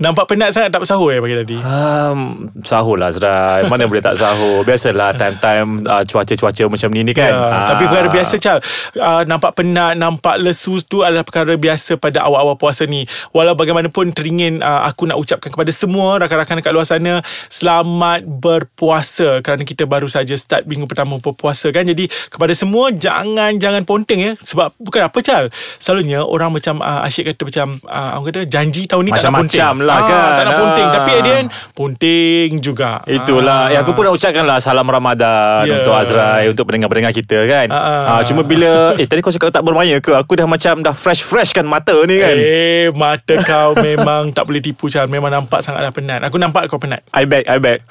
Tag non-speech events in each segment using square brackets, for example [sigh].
nampak penat sangat tak bersahur ya pagi tadi. Um, sahur lah Azrai Mana boleh tak sahur? [laughs] Biasalah time-time uh, Cuaca-cuaca macam ni ni kan? Ya, Ah. Tapi perkara biasa Chal uh, Nampak penat Nampak lesu tu adalah perkara biasa Pada awal-awal puasa ni. Walau bagaimanapun teringin uh, Aku nak ucapkan kepada semua Rakan-rakan dekat luar sana Selamat berpuasa. Kerana kita baru saja start minggu pertama berpuasa kan? Jadi kepada semua Jangan jangan ponteng ya. Sebab bukan apa Chal? Selalunya orang macam uh, Asyik kata macam uh, Orang kata janji tahun ni tak nak ponteng. Macam-macam lah kan. Tak nak ponteng Ah. Tapi at the end Ponteng juga Itulah Ah. ah. Aku pun nak ucapkan lah Salam Ramadan yeah. Untuk Azrai Untuk pendengar-pendengar kita kan Ah, ah. ah, Cuma bila Eh tadi kau cakap tak bermaya ke Aku dah macam Dah fresh-fresh kan mata ni kan Eh mata kau memang tak boleh tipu Chal Memang nampak sangatlah penat Aku nampak kau penat I beg I beg [laughs]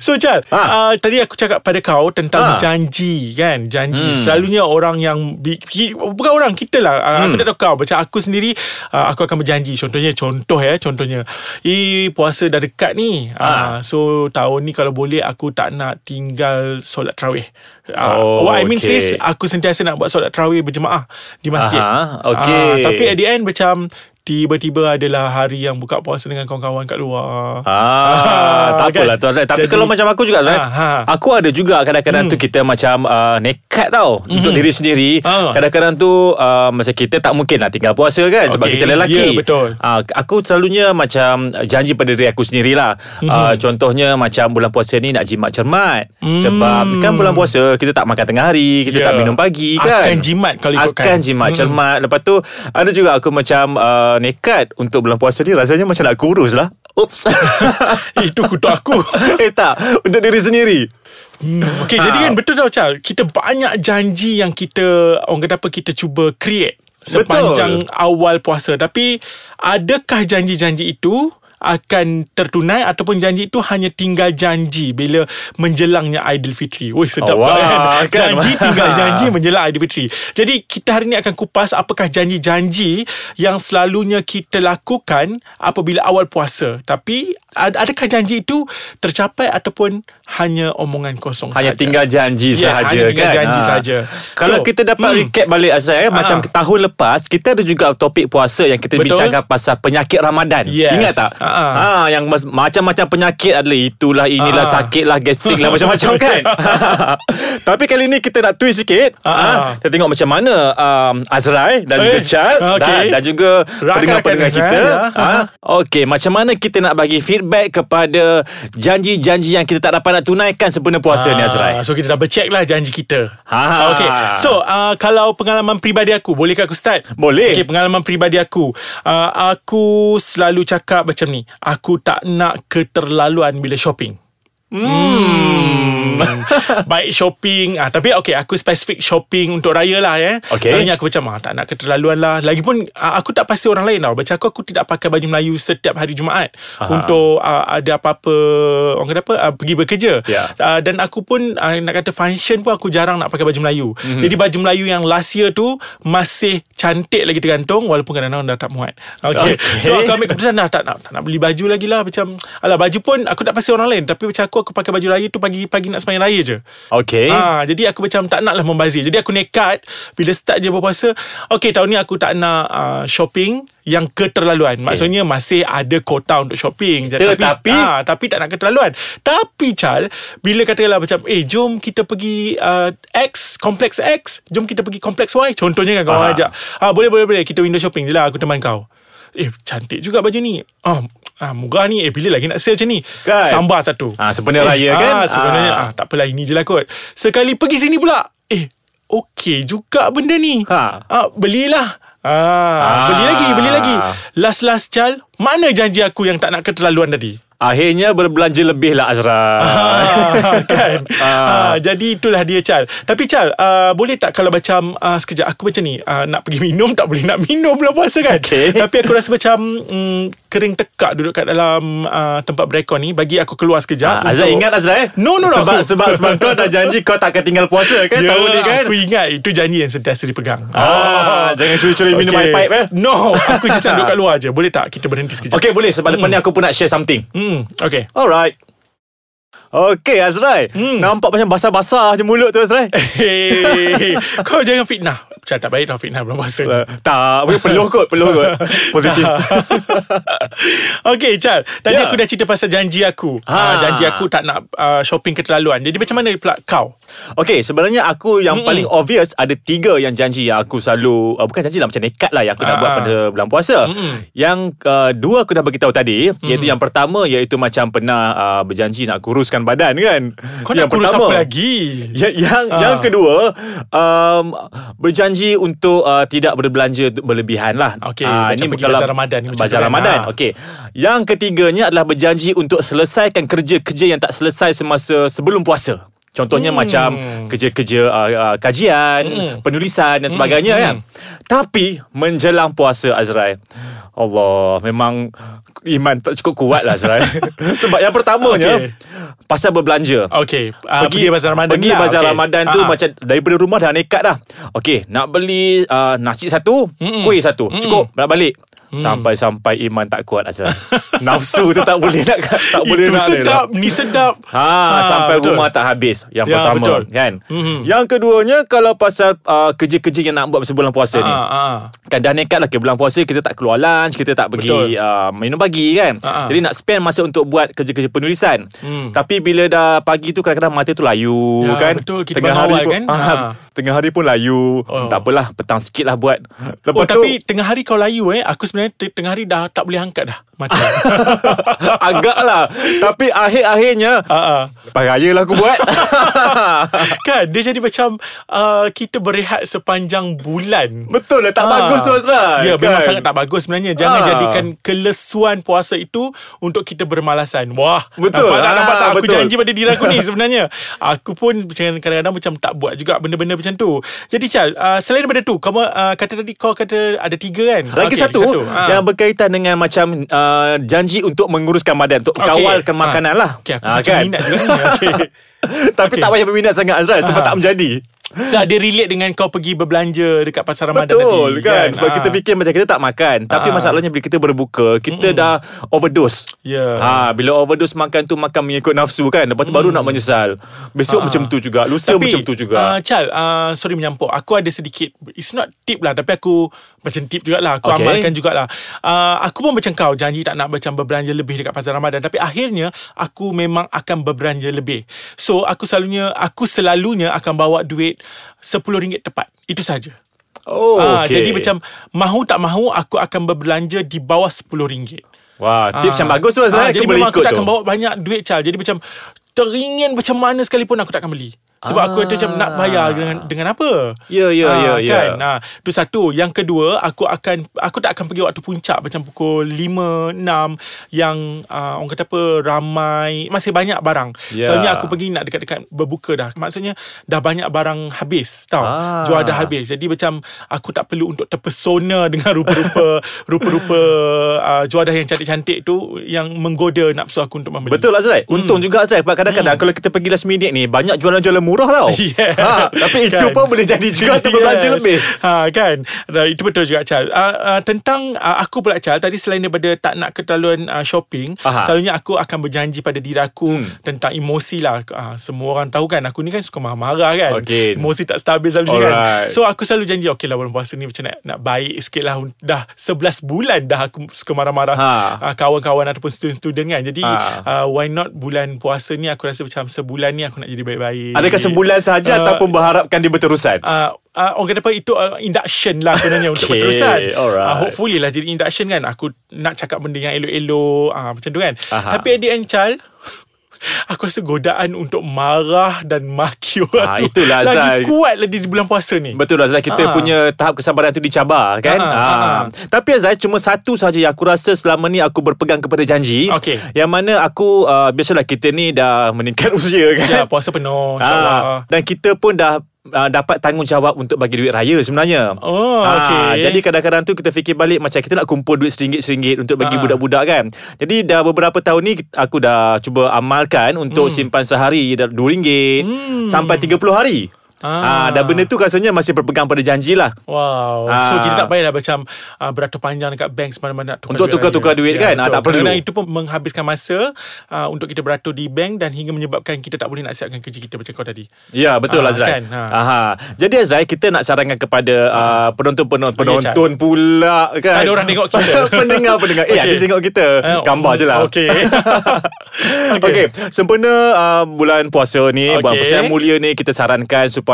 so Chal Ha. uh, Tadi aku cakap pada kau Tentang Ha. janji kan Janji Hmm. Selalunya orang yang Bukan orang kita lah uh, Aku Hmm. tak tahu kau Macam aku sendiri uh, Aku akan berjanji Contohnya Contoh ya Contohnya Eh puasa dah dekat ni uh, Ha. So tahun ni kalau boleh Aku tak nak tinggal Solat terawih uh, Oh, What I mean okay. sis Aku sentiasa nak buat solat terawih Berjemaah Di masjid Aha, okay. Ah, Tapi at the end macam Tiba-tiba adalah hari yang buka puasa dengan kawan-kawan kat luar. Ah, [laughs] tak kan? apalah tu Azrai. Tapi Jadi- kalau macam aku juga Azrai, Ha, ha. Aku ada juga kadang-kadang Hmm. tu kita macam uh, nekat tau untuk diri sendiri. Ah. Kadang-kadang tu uh, masa kita tak mungkin lah tinggal puasa kan sebab Okey, kita lelaki. ya, betul. Uh, aku selalunya macam janji pada diri aku sendirilah. Mhm. Uh, contohnya macam bulan puasa ni nak jimat cermat. Hmm. Sebab kan bulan puasa kita tak makan tengah hari, kita Ya. tak minum pagi kan. Akan jimat kalau ikutkan. Akan jimat Hmm. cermat. Lepas tu ada juga aku macam uh, nekat untuk bulan puasa ni rasanya macam nak kurus lah. Oops. [laughs] Itu kutuk aku. [laughs] eh tak Untuk diri sendiri Hmm, okay, Ha. jadi kan betul tau Chal. Kita banyak janji yang kita orang kata apa kita cuba create sepanjang awal puasa. Tapi adakah janji-janji itu akan tertunai ataupun janji itu hanya tinggal janji bila menjelangnya Aidilfitri. Oi sedap Oh, wah, kan. [laughs] kan? Janji tinggal [laughs] janji menjelang Aidilfitri. Jadi kita hari ini akan kupas apakah janji-janji yang selalunya kita lakukan apabila awal puasa. Tapi ad- adakah janji itu tercapai ataupun hanya omongan kosong Hanya sahaja? tinggal janji Yes, sahaja hanya tinggal kan janji Ha. sahaja. Kalau So, kita dapat hmm. recap balik Azrai eh, Macam Ha. tahun lepas Kita ada juga topik puasa Yang kita Betul. bincangkan Pasal penyakit Ramadan Yes. Ingat tak? Ha. Ha, Yang mas- macam-macam penyakit adalah Itulah inilah Ha. sakit lah Gastrik lah [laughs] Macam-macam kan [laughs] Tapi kali ni kita nak twist sikit Ha. ha. Kita tengok macam mana um, Azrai Dan juga Eh, Chad okey. dan, dan juga Pendengar-pendengar kita ya. Ha. ha. Okey Macam mana kita nak bagi feedback Kepada Janji-janji yang kita tak dapat nak tunaikan Sempena puasa ni Azrai So kita dah bercheck lah janji kita Ha. Okay So uh, Kalau pengalaman peribadi aku Bolehkah aku start? Boleh. Okay pengalaman peribadi aku uh, Aku selalu cakap macam ni Aku tak nak keterlaluan bila shopping Hmm. [laughs] Baik shopping ah, Tapi okay Aku spesifik shopping Untuk raya lah ya Okay. Selalunya aku macam ah, Tak nak keterlaluan lah Lagipun ah, Aku tak pasti orang lain tau Macam aku Aku tidak pakai baju Melayu Setiap hari Jumaat Aha. Untuk ah, ada apa-apa Orang kata apa ah, Pergi bekerja Ya. uh, Dan aku pun uh, Nak kata function pun Aku jarang nak pakai baju Melayu Mhm. mm-hmm. Jadi baju Melayu yang last year tu Masih cantik lagi tergantung Walaupun kadang-kadang dah tak muat Okay, Okay. So aku ambil keputusan dah tak, nak, tak nak beli baju lagi lah Macam Alah baju pun Aku tak pasti orang lain Tapi macam aku Aku pakai baju raya tu Pagi-pagi nak sembahyang raya je Okey Ha, jadi aku macam tak nak lah membazir. Jadi aku nekat bila start je berpuasa. Okay tahun ni aku tak nak uh, shopping yang keterlaluan. Okay. Maksudnya masih ada kota untuk shopping. Tetapi- ha, tapi tak nak keterlaluan. Tapi Chal, bila katakanlah macam eh jom kita pergi uh, X, kompleks X, jom kita pergi kompleks Y. Contohnya kan Aha. ajak. Ah boleh boleh boleh kita window shopping je lah aku teman kau. Eh cantik juga baju ni. Oh, ah, murah ni. Eh bila lagi nak sale macam ni? Kan? Sambar satu. Ah, sempena raya kan? Ah, sebenarnya Ah. ah. tak apalah ini je lah kot. Sekali pergi sini pula. Eh, okey juga benda ni. Ha. Ah, belilah. Ah, Ah. beli lagi, beli lagi. Last last Chal, mana janji aku yang tak nak keterlaluan tadi? Akhirnya berbelanja lebih lah Azrai Ah, [laughs] kan? Ah. ah. Jadi itulah dia Chal. Tapi Chal uh, Boleh tak kalau macam uh, Sekejap aku macam ni uh, Nak pergi minum? Tak boleh nak minum bulan puasa kan? Okey. [laughs] Tapi aku rasa macam mm, Kering tekak duduk kat dalam uh, Tempat berekon ni Bagi aku keluar sekejap Ah, Azrai untuk- ingat Azrai No, no, no, sebab, aku- sebab, sebab kau dah janji Kau tak akan tinggal puasa kan? Ya, Tahun ni kan? Aku ingat Itu janji yang sentiasa dipegang. Ah, jangan curi-curi minum air pipe, eh. No Aku just nak duduk kat luar je Boleh tak kita berhenti sekejap? Okay boleh. Sebab lepas ni aku pun nak share something. Hmm, okay. Alright Okey Azrai Hmm. Nampak macam basah-basah je mulut tu Azrai Hey, kau jangan fitnah. Macam tak baik dah fitnah belum puasa. Uh, tak Peluh kot Peluh kot [laughs] Positif [laughs] okay Chal Tadi Ya. aku dah cerita pasal janji aku Ha. ha. Janji aku tak nak uh, shopping keterlaluan Jadi macam mana pula kau? Okey sebenarnya aku Yang Mm-mm. paling obvious Ada tiga yang janji Yang aku selalu uh, Bukan janji lah Macam nekat lah Yang aku nak Ah. buat pada bulan puasa Mm-mm. Yang uh, dua aku dah beritahu tadi Iaitu yang pertama Iaitu macam pernah uh, Berjanji nak kuruskan badan kan Kau yang nak kurus apa lagi? Yang yang, Ah. yang kedua um, berjanji untuk uh, tidak berbelanja berlebihan lah. Okey, Ah, macam pergi kalau- bazar Ramadan Bazar kan? Ramadan. Ah. Okey. Yang ketiganya adalah berjanji untuk selesaikan kerja-kerja yang tak selesai semasa sebelum puasa. Contohnya hmm. macam kerja-kerja uh, uh, kajian, Hmm. penulisan dan sebagainya kan. Tapi menjelang puasa Azrai, Allah memang iman tak cukup kuat lah. [laughs] Sebab yang pertamanya Okey. pasal berbelanja. Okay uh, pergi, bazar Ramadan Pergi lah. bazar okay. Ramadan tu Ah. macam daripada rumah dah nekat dah. Okey, nak beli uh, nasi satu, Mm-mm. kuih satu. Mm-mm. Cukup nak balik. Sampai-sampai iman tak kuat Azra. [laughs] Nafsu tu tak boleh nak tak boleh Itu nak ni sedap lah. Ni sedap Ha, sampai betul. rumah tak habis Yang Ya, pertama betul. kan Mhm. Yang keduanya Kalau pasal uh, Kerja-kerja yang nak buat Sebulan puasa ni Ah, ah. Kan dah nekat lah ke bulan puasa Kita tak keluar lunch Kita tak Betul. pergi uh, minum pagi kan ha. Jadi nak spend masa untuk buat Kerja-kerja penulisan Hmm. Tapi bila dah pagi tu Kadang-kadang mata tu layu Ya, kan betul. Kita Tengah hari pun, kan? [laughs] Ha. Tengah hari pun layu Oh. Tak apalah Petang sikit lah buat Lepas Oh tu tapi tengah hari kau layu eh Aku sebenarnya te- tengah hari dah tak boleh angkat dah Mata [laughs] Agak lah Tapi akhir-akhirnya ah, ah. Lah aku buat [laughs] Kan dia jadi macam uh, Kita berehat sepanjang bulan Betul lah Tak Ah. bagus tu Azra Ya memang kan? sangat tak bagus sebenarnya Jangan Ah. jadikan kelesuan puasa itu Untuk kita bermalasan Wah Betul. Nampak tak, Ah, nampak tak Aku betul. janji pada diri aku ni [laughs] sebenarnya Aku pun kadang-kadang macam tak buat juga Benda-benda macam tu Jadi Chal uh, Selain daripada tu Kau uh, kata tadi Kau kata ada tiga kan Lagi Okey, satu, Ah. yang berkaitan dengan macam uh, janji untuk menguruskan badan, untuk Okey. kawalkan Ah. makanan lah. Okay aku Ah, macam minat juga ni okay. [laughs] Tapi Okey. tak payah berminat sangat Azrael sebab Ah. tak menjadi. So dia relate dengan kau pergi berbelanja Dekat pasar Ramadan Betul tadi kan? Sebab Ah. kita fikir macam kita tak makan Tapi Ah. masalahnya bila kita berbuka Kita dah overdose. Ya. ha, Bila overdose makan tu Makan mengikut nafsu kan? Lepas tu baru nak menyesal. Besok Ah. macam tu juga Lusa macam tu juga. uh, Chal uh, Sorry menyampuk. Aku ada sedikit It's not tip lah Tapi aku Macam tip jugalah. Aku okay. amalkan jugalah. Uh, Aku pun macam kau Janji tak nak macam berbelanja lebih Dekat pasar Ramadan. Tapi akhirnya Aku memang akan berbelanja lebih. So aku selalunya Aku selalunya akan bawa duit RM10 tepat. Itu saja. Oh Ah, okay. Jadi macam Mahu tak mahu Aku akan berbelanja Di bawah RM10 Wah tips Ah. yang bagus tu Ah, Aku Jadi memang aku takkan tu. bawa banyak duit Chal. Jadi macam Teringin macam mana sekalipun Aku takkan beli Sebab aku ada macam Nak bayar dengan dengan apa? Ya, ya, Ah, ya, ya. kan? Nah, Itu satu. Yang kedua Aku akan Aku tak akan pergi waktu puncak Macam pukul 5, 6 Yang uh, Orang kata apa Ramai. Masih banyak barang. Ya. Soalnya aku pergi Nak dekat-dekat berbuka dah. Maksudnya Dah banyak barang habis Tahu Ah. Jual dah habis. Jadi macam Aku tak perlu untuk terpesona [laughs] Dengan rupa-rupa Rupa-rupa uh, Juadah yang cantik-cantik tu Yang menggoda nafsu aku untuk membeli. Betul Azrael Untung juga Azrael Sebab kadang-kadang Kalau kita pergi last minute ni Banyak jualan-jualan murah tau [laughs] Yeah. ha, Tapi itu Kan. pun boleh jadi juga [laughs] Untuk berbelanja lebih ha, kan Dan Itu betul juga Chal uh, uh, Tentang uh, Aku pula Chal Tadi selain daripada Tak nak keterlaluan uh, shopping Aha. Selalunya aku akan berjanji pada diri aku Hmm. Tentang emosi lah uh, Semua orang tahu kan Aku ni kan suka marah-marah kan Okey. Emosi tak stabil selalu kan Alright. So aku selalu janji Okay lah bulan puasa ni Macam nak, nak baik sikit lah Dah 11 bulan dah Aku suka marah-marah Ha. uh, Kawan-kawan ataupun student-student kan Jadi Ha. uh, Why not bulan puasa ni Aku rasa macam Sebulan ni aku nak jadi baik-baik Adakah sebulan saja Ah. Ataupun berharapkan dia berterusan uh, uh, orang kata apa itu uh, induction lah sebenarnya untuk [laughs] Okay, berterusan. alright. Uh, hopefully lah jadi induction kan aku nak cakap benda yang elok-elok uh, macam tu kan. Aha. Tapi at the end Chal Aku rasa godaan untuk marah dan maki orang Ah, tu itulah, Azrai. lagi kuat lagi di bulan puasa ni. Betul Azrael Kita Ah. punya tahap kesabaran tu dicabar kan Ah. ah, ah. Tapi Azrael Cuma satu saja Yang aku rasa selama ni Aku berpegang kepada janji Okey. Yang mana aku uh, Biasalah kita ni Dah meningkat [laughs] usia kan Ya, puasa penuh insyaAllah. Ah, dan kita pun dah uh, dapat tanggungjawab untuk bagi duit raya sebenarnya. Oh, Ah, okey. Jadi kadang-kadang tu kita fikir balik macam kita nak kumpul duit RM1 untuk bagi Ah. budak-budak kan. Jadi dah beberapa tahun ni aku dah cuba amalkan untuk simpan sehari RM2 Hmm. sampai 30 hari. Ah. Dan benda tu rasanya masih berpegang pada janji lah. Wow. So Ah. kita tak payahlah macam uh, beratur panjang dekat bank semana-mana nak tukar Untuk duit tukar-tukar raya. duit kan? Ah, betul. tak perlu. Kadang-kadang itu pun menghabiskan masa uh, untuk kita beratur di bank dan hingga menyebabkan kita tak boleh nak siapkan kerja kita macam kau tadi. Ya betul Ah, Azrai. kan? Ha. Aha. Jadi Azrai kita nak sarankan kepada uh, penonton-penonton Oh, ya, penonton pula kan. Tak ada orang tengok kita. [laughs] Pendengar-pendengar. Eh [laughs] Okey. ada tengok kita. Eh, Gambar je lah. Okey. [laughs] Okey, okay. sempena uh, bulan puasa ni, Okey. bulan puasa mulia ni kita sarankan supaya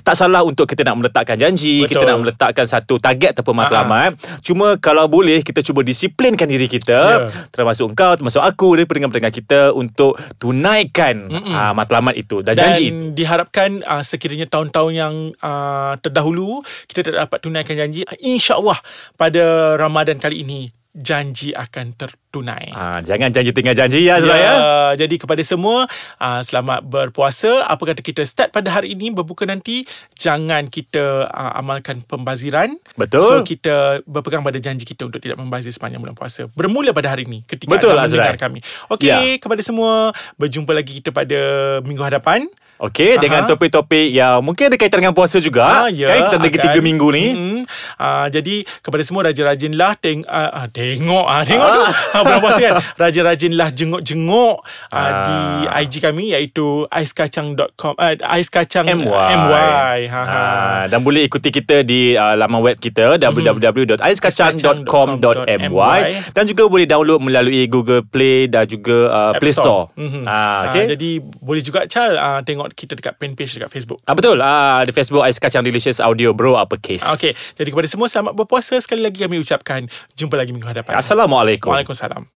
tak salah untuk kita nak meletakkan janji, Betul. kita nak meletakkan satu target ataupun matlamat. Cuma kalau boleh kita cuba disiplinkan diri kita, Ya. termasuk engkau, termasuk aku dan pendengar-pendengar kita untuk tunaikan uh, matlamat itu dan, Dan janji. diharapkan uh, sekiranya tahun-tahun yang uh, terdahulu kita tak dapat tunaikan janji, insya-Allah pada Ramadan kali ini janji akan tertunai. Ah, jangan janji tinggal janji ya Azrai ya. Ya, jadi kepada semua uh, selamat berpuasa. Apa kata kita start pada hari ini berbuka nanti jangan kita uh, amalkan pembaziran. Betul. So kita berpegang pada janji kita untuk tidak membazir sepanjang bulan puasa. Bermula pada hari ini ketika Betul, anda mendengar kami. Okey, Ya. kepada semua berjumpa lagi kita pada minggu hadapan. Okey, dengan topik-topik yang mungkin ada kaitan dengan puasa juga. Ah, ya, kan kita lagi akan. tiga minggu ni. Mm-hmm. Uh, jadi kepada semua rajin-rajinlah teng uh, uh, tengok ah uh, tengok tu uh, bulan puasa kan. Rajin-rajinlah jenguk-jenguk uh, Ah. di IG kami iaitu aiskacang.com uh, aiskacang MY. MY. Ha, ha. Ah, dan boleh ikuti kita di uh, laman web kita www.aiskacang.com.my dan juga boleh download melalui Google Play dan juga uh, App Play Store. Mhm. Ah, Ah, okay. jadi boleh juga Chal uh, tengok kita dekat fan page dekat Facebook. Ah, betul. Ah, di Facebook Ais Kacang Delicious Audio Bro Uppercase. Ah, Okey, jadi kepada semua selamat berpuasa sekali lagi kami ucapkan jumpa lagi minggu hadapan. Assalamualaikum. Waalaikumsalam.